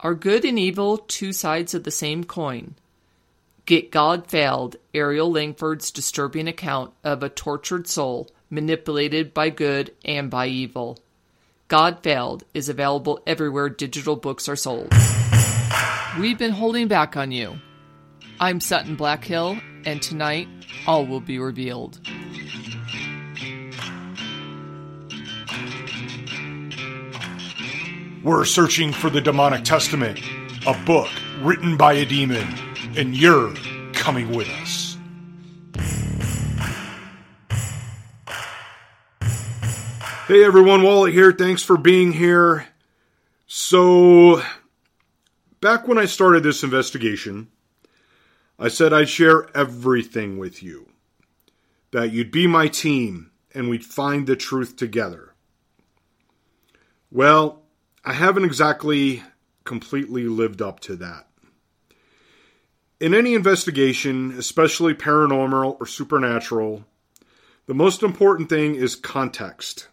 Are good and evil two sides of the same coin? Get God Failed, Ariel Langford's disturbing account of a tortured soul manipulated by good and by evil. God Failed is available everywhere digital books are sold. We've been holding back on you. I'm Sutton Blackhill, and tonight all will be revealed. We're searching for the Demonic Testament, a book written by a demon, and you're coming with us. Hey everyone, Wally here. Thanks for being here. So, back when I started this investigation, I said I'd share everything with you. That you'd be my team and we'd find the truth together. Well, I haven't exactly completely lived up to that. In any investigation, especially paranormal or supernatural, the most important thing is context.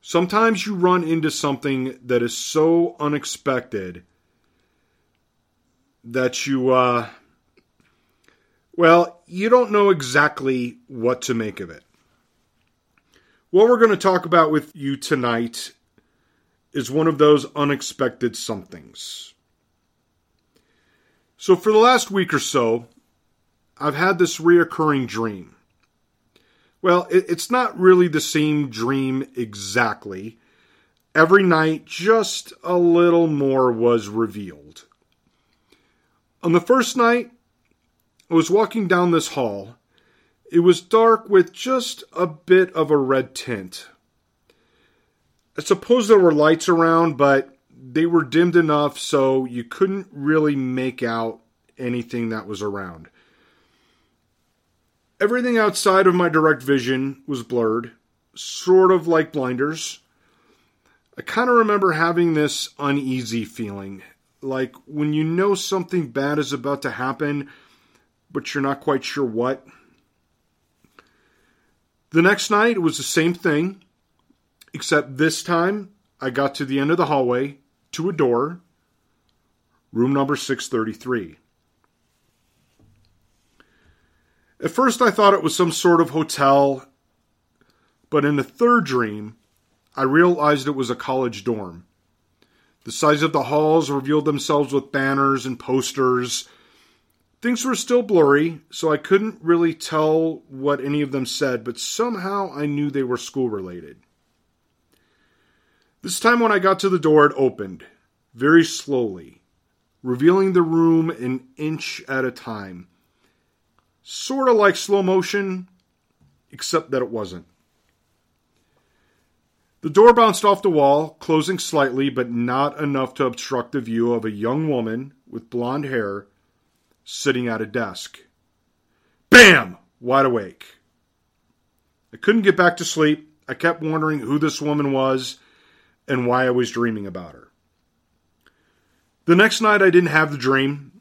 Sometimes you run into something that is so unexpected that you, uh, well, you don't know exactly what to make of it. What we're going to talk about with you tonight is one of those unexpected somethings. So, for the last week or so, I've had this reoccurring dream. Well, it's not really the same dream exactly. Every night, just a little more was revealed. On the first night, I was walking down this hall. It was dark with just a bit of a red tint. I suppose there were lights around, but they were dimmed enough so you couldn't really make out anything that was around. Everything outside of my direct vision was blurred, sort of like blinders. I kind of remember having this uneasy feeling, like when you know something bad is about to happen, but you're not quite sure what. The next night, it was the same thing. Except this time, I got to the end of the hallway to a door, room number 633. At first, I thought it was some sort of hotel, but in the third dream, I realized it was a college dorm. The size of the halls revealed themselves with banners and posters. Things were still blurry, so I couldn't really tell what any of them said, but somehow I knew they were school related. This time, when I got to the door, it opened very slowly, revealing the room an inch at a time. Sort of like slow motion, except that it wasn't. The door bounced off the wall, closing slightly, but not enough to obstruct the view of a young woman with blonde hair sitting at a desk. Bam! Wide awake. I couldn't get back to sleep. I kept wondering who this woman was and why I was dreaming about her. The next night, I didn't have the dream.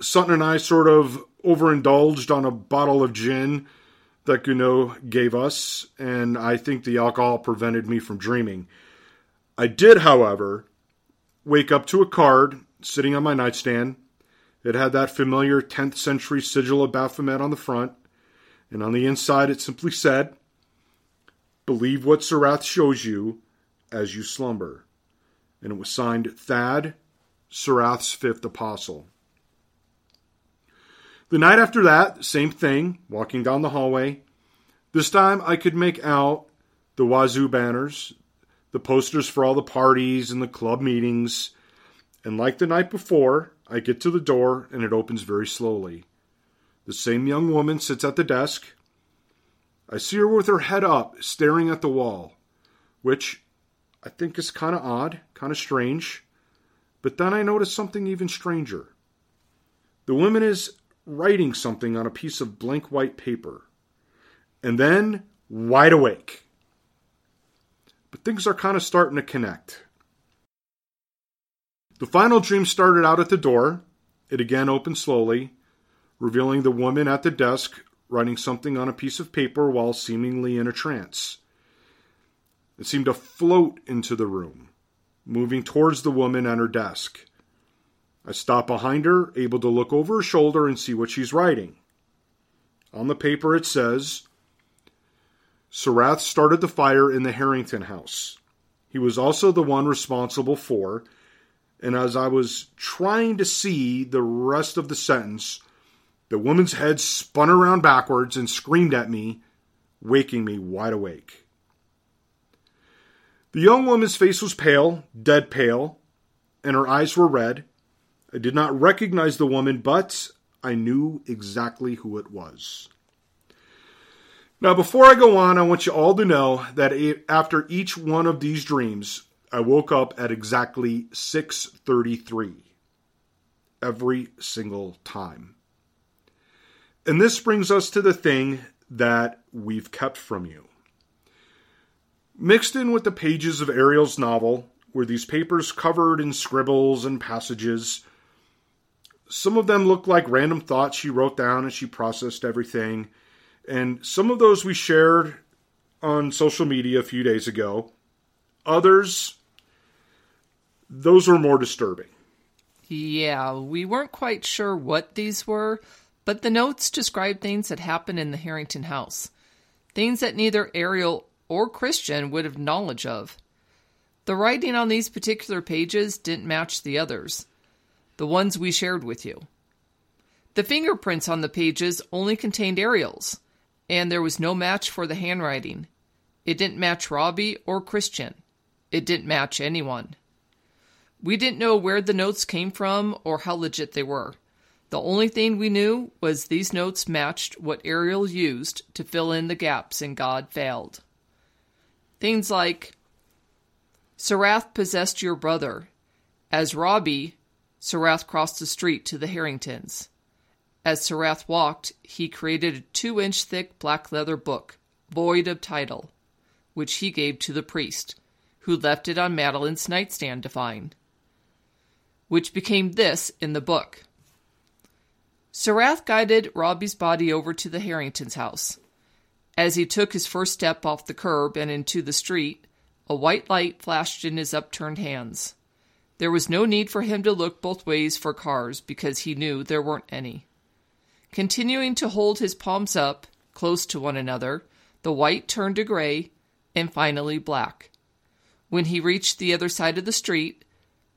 Sutton and I sort of overindulged on a bottle of gin that Gounod gave us, and I think the alcohol prevented me from dreaming. I did, however, wake up to a card sitting on my nightstand. It had that familiar 10th century sigil of Baphomet on the front, and on the inside it simply said, Believe what Surath shows you, as you slumber. And it was signed Thad, Surath's fifth apostle. The night after that, same thing, walking down the hallway. This time I could make out the wazoo banners, the posters for all the parties and the club meetings. And like the night before, I get to the door and it opens very slowly. The same young woman sits at the desk. I see her with her head up, staring at the wall, which I think is kind of odd, kind of strange. But then I notice something even stranger. The woman is writing something on a piece of blank white paper. And then, wide awake. But things are kind of starting to connect. The final dream started out at the door. It again opened slowly, revealing the woman at the desk writing something on a piece of paper while seemingly in a trance. It seemed to float into the room, moving towards the woman at her desk. I stop behind her, able to look over her shoulder and see what she's writing. On the paper it says Surath started the fire in the Harrington house. He was also the one responsible for, and as I was trying to see the rest of the sentence, the woman's head spun around backwards and screamed at me, waking me wide awake. The young woman's face was pale, dead pale, and her eyes were red. I did not recognize the woman, but I knew exactly who it was. Now, before I go on, I want you all to know that after each one of these dreams, I woke up at exactly 6:33 every single time. And this brings us to the thing that we've kept from you. Mixed in with the pages of Ariel's novel were these papers covered in scribbles and passages. Some of them looked like random thoughts she wrote down as she processed everything and some of those we shared on social media a few days ago. Others, those were more disturbing. Yeah, we weren't quite sure what these were, but the notes described things that happened in the Harrington house. Things that neither Ariel or Christian would have knowledge of. The writing on these particular pages didn't match the others, the ones we shared with you. The fingerprints on the pages only contained Ariel's and there was no match for the handwriting. It didn't match Robbie or Christian. It didn't match anyone. We didn't know where the notes came from or how legit they were. The only thing we knew was these notes matched what Ariel used to fill in the gaps in God Failed. Things like Surath possessed your brother. As Robbie, Surath crossed the street to the Harringtons. As Surath walked, he created a two inch thick black leather book, void of title, which he gave to the priest, who left it on Madeline's nightstand to find, which became this in the book. Surath guided Robbie's body over to the Harrington's house. As he took his first step off the curb and into the street, a white light flashed in his upturned hands. There was no need for him to look both ways for cars because he knew there weren't any. Continuing to hold his palms up, close to one another, the white turned to gray and finally black. When he reached the other side of the street,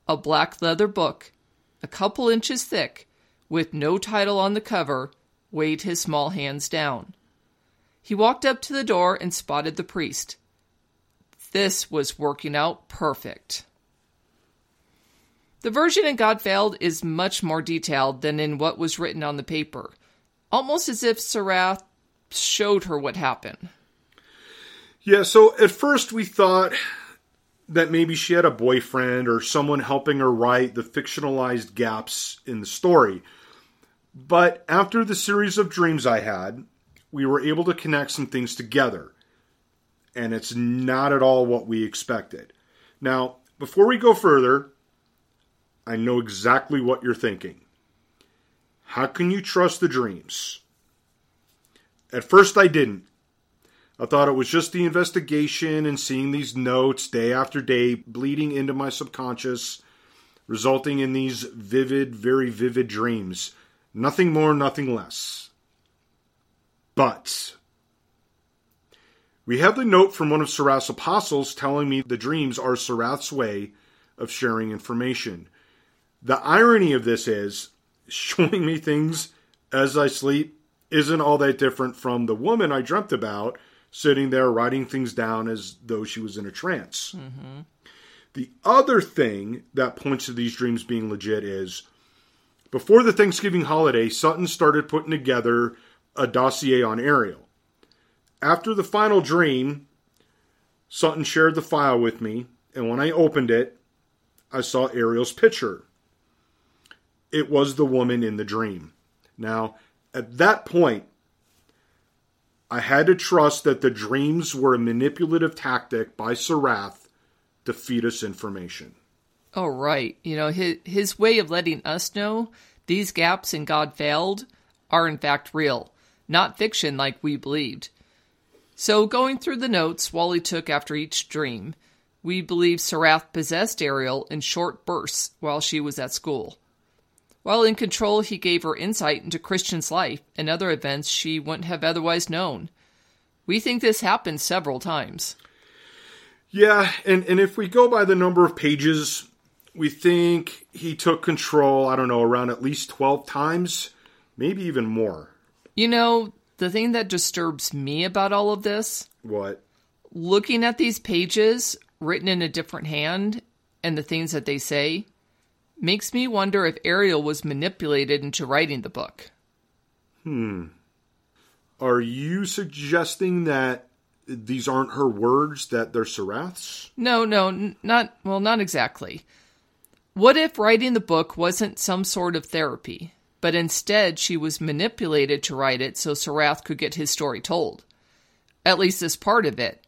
a black leather book, a couple inches thick, with no title on the cover, weighed his small hands down. He walked up to the door and spotted the priest. This was working out perfect. The version in God Failed is much more detailed than in what was written on the paper almost as if Surath showed her what happened. Yeah, so at first we thought that maybe she had a boyfriend or someone helping her write the fictionalized gaps in the story. But after the series of dreams I had, we were able to connect some things together. And it's not at all what we expected. Now, before we go further, I know exactly what you're thinking. How can you trust the dreams? At first, I didn't. I thought it was just the investigation and seeing these notes day after day bleeding into my subconscious, resulting in these vivid, very vivid dreams. Nothing more, nothing less. But we have the note from one of Surath's apostles telling me the dreams are Surath's way of sharing information. The irony of this is showing me things as I sleep isn't all that different from the woman I dreamt about sitting there writing things down as though she was in a trance. Mm-hmm. The other thing that points to these dreams being legit is before the Thanksgiving holiday, Sutton started putting together a dossier on Ariel. After the final dream, Sutton shared the file with me, and when I opened it, I saw Ariel's picture it was the woman in the dream. Now, at that point, I had to trust that the dreams were a manipulative tactic by Surath to feed us information. Oh, right. You know, his, his way of letting us know these gaps in God failed are in fact real, not fiction like we believed. So, going through the notes Wally took after each dream, we believe Surath possessed Ariel in short bursts while she was at school. While in control, he gave her insight into Christian's life and other events she wouldn't have otherwise known. We think this happened several times. Yeah, and, and if we go by the number of pages, we think he took control, I don't know, around at least 12 times, maybe even more. You know, the thing that disturbs me about all of this, What? looking at these pages written in a different hand and the things that they say, makes me wonder if Ariel was manipulated into writing the book. Hmm. Are you suggesting that these aren't her words, that they're Surath's? No, no, n- not, well, not exactly. What if writing the book wasn't some sort of therapy, but instead she was manipulated to write it so Surath could get his story told? At least this part of it.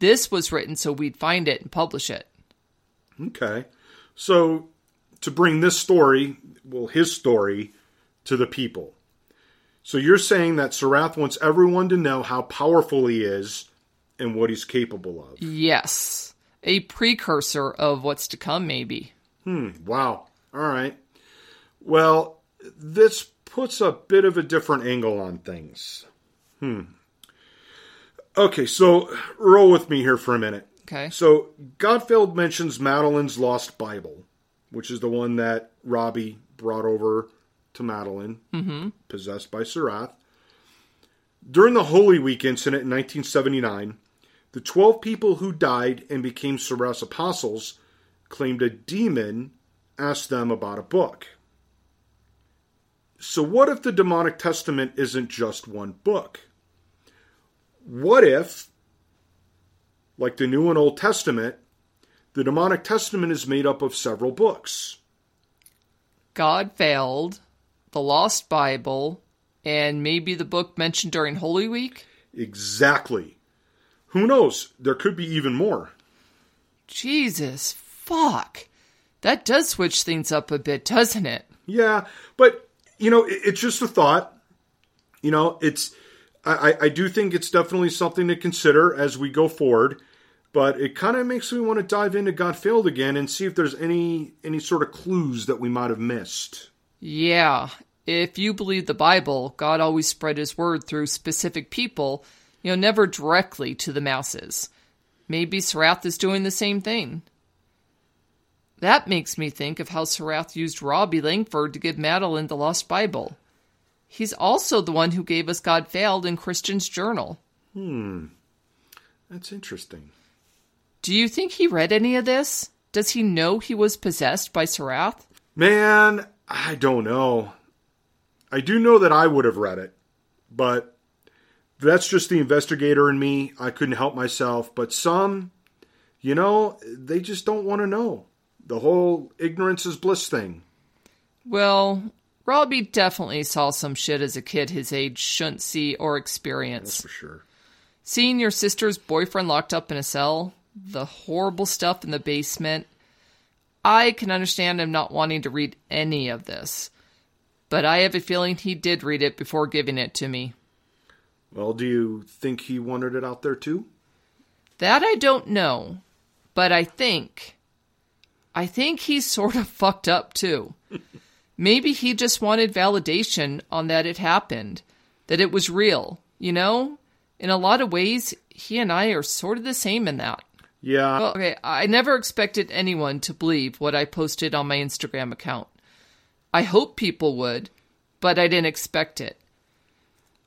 This was written so we'd find it and publish it. Okay. So, to bring this story, well, his story, to the people. So, you're saying that Surath wants everyone to know how powerful he is and what he's capable of. Yes. A precursor of what's to come, maybe. Hmm. Wow. All right. Well, this puts a bit of a different angle on things. Hmm. Okay, so roll with me here for a minute. Okay. So, God Failed mentions Madeline's lost Bible, which is the one that Robbie brought over to Madeline, possessed by Surath. During the Holy Week incident in 1979, the 12 people who died and became Surath's apostles claimed a demon asked them about a book. So, what if the demonic testament isn't just one book? What if, like the New and Old Testament, the demonic testament is made up of several books? God failed, the Lost Bible, and maybe the book mentioned during Holy Week? Exactly. Who knows? There could be even more. Jesus, fuck. That does switch things up a bit, doesn't it? Yeah, but you know, it, it's just a thought. You know, it's I, I- do think it's definitely something to consider as we go forward. But it kind of makes me want to dive into God Failed again and see if there's any any sort of clues that we might have missed. Yeah. If you believe the Bible, God always spread his word through specific people, you know, never directly to the masses. Maybe Surath is doing the same thing. That makes me think of how Surath used Robbie Langford to give Madeline the Lost Bible. He's also the one who gave us God Failed in Christian's Journal. Hmm. That's interesting. Do you think he read any of this? Does he know he was possessed by Surath? Man, I don't know. I do know that I would have read it, but that's just the investigator in me. I couldn't help myself. But some, you know, they just don't want to know. The whole ignorance is bliss thing. Well, Robbie definitely saw some shit as a kid his age shouldn't see or experience. That's for sure. Seeing your sister's boyfriend locked up in a cell, the horrible stuff in the basement. I can understand him not wanting to read any of this, but I have a feeling he did read it before giving it to me. Well, do you think he wanted it out there too? That I don't know, but I think. I think he's sort of fucked up too. Maybe he just wanted validation on that it happened, that it was real, you know? In a lot of ways, he and I are sort of the same in that. Yeah. Well, okay, I never expected anyone to believe what I posted on my Instagram account. I hope people would, but I didn't expect it.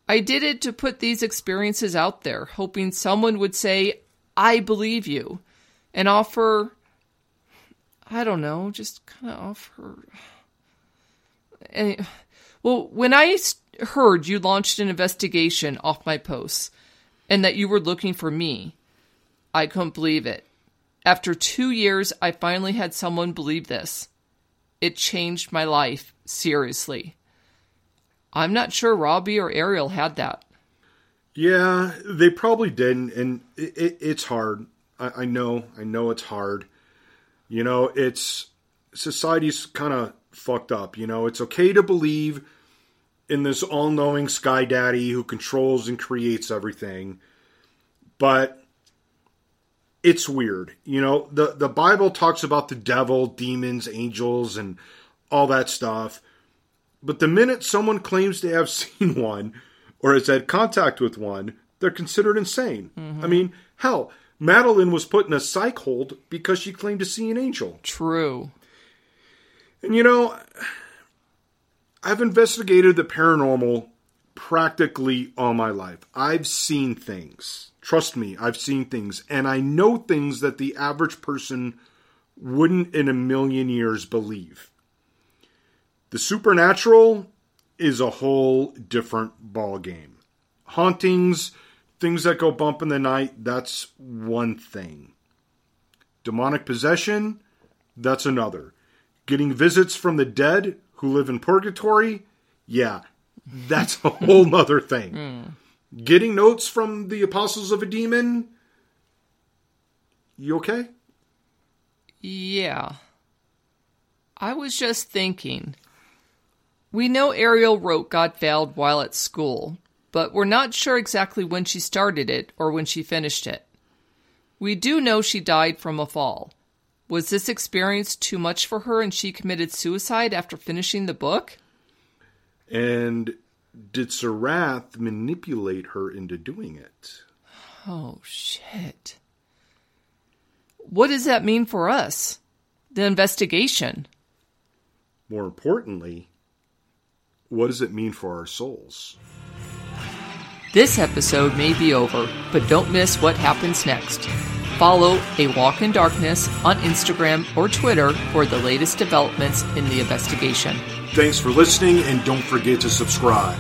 I did it to put these experiences out there, hoping someone would say, I believe you, and offer, I don't know, just kind of offer. Any- eh, well, when I heard you launched an investigation off my posts and that you were looking for me, I couldn't believe it. After two years, I finally had someone believe this. It changed my life, seriously. I'm not sure Robbie or Ariel had that. Yeah, they probably didn't, and it, it, it's hard. I, I know, I know it's hard. You know, it's society's kind of fucked up. You know, it's okay to believe in this all-knowing sky daddy who controls and creates everything, but it's weird. You know, the, the Bible talks about the devil, demons, angels, and all that stuff. But the minute someone claims to have seen one or has had contact with one, they're considered insane. Mm-hmm. I mean, hell, Madeline was put in a psych hold because she claimed to see an angel. True. And you know, I've investigated the paranormal practically all my life. I've seen things. Trust me, I've seen things. And I know things that the average person wouldn't in a million years believe. The supernatural is a whole different ball game. Hauntings, things that go bump in the night, that's one thing. Demonic possession, that's another. Getting visits from the dead who live in purgatory, yeah, that's a whole nother thing. Mm. Getting notes from the apostles of a demon, you okay? Yeah. I was just thinking. We know Ariel wrote God Failed while at school, but we're not sure exactly when she started it or when she finished it. We do know she died from a fall. Was this experience too much for her and she committed suicide after finishing the book? And did Surath manipulate her into doing it? Oh, shit. What does that mean for us? The investigation. More importantly, what does it mean for our souls? This episode may be over, but don't miss what happens next. Follow A Walk in Darkness on Instagram or Twitter for the latest developments in the investigation. Thanks for listening, and don't forget to subscribe.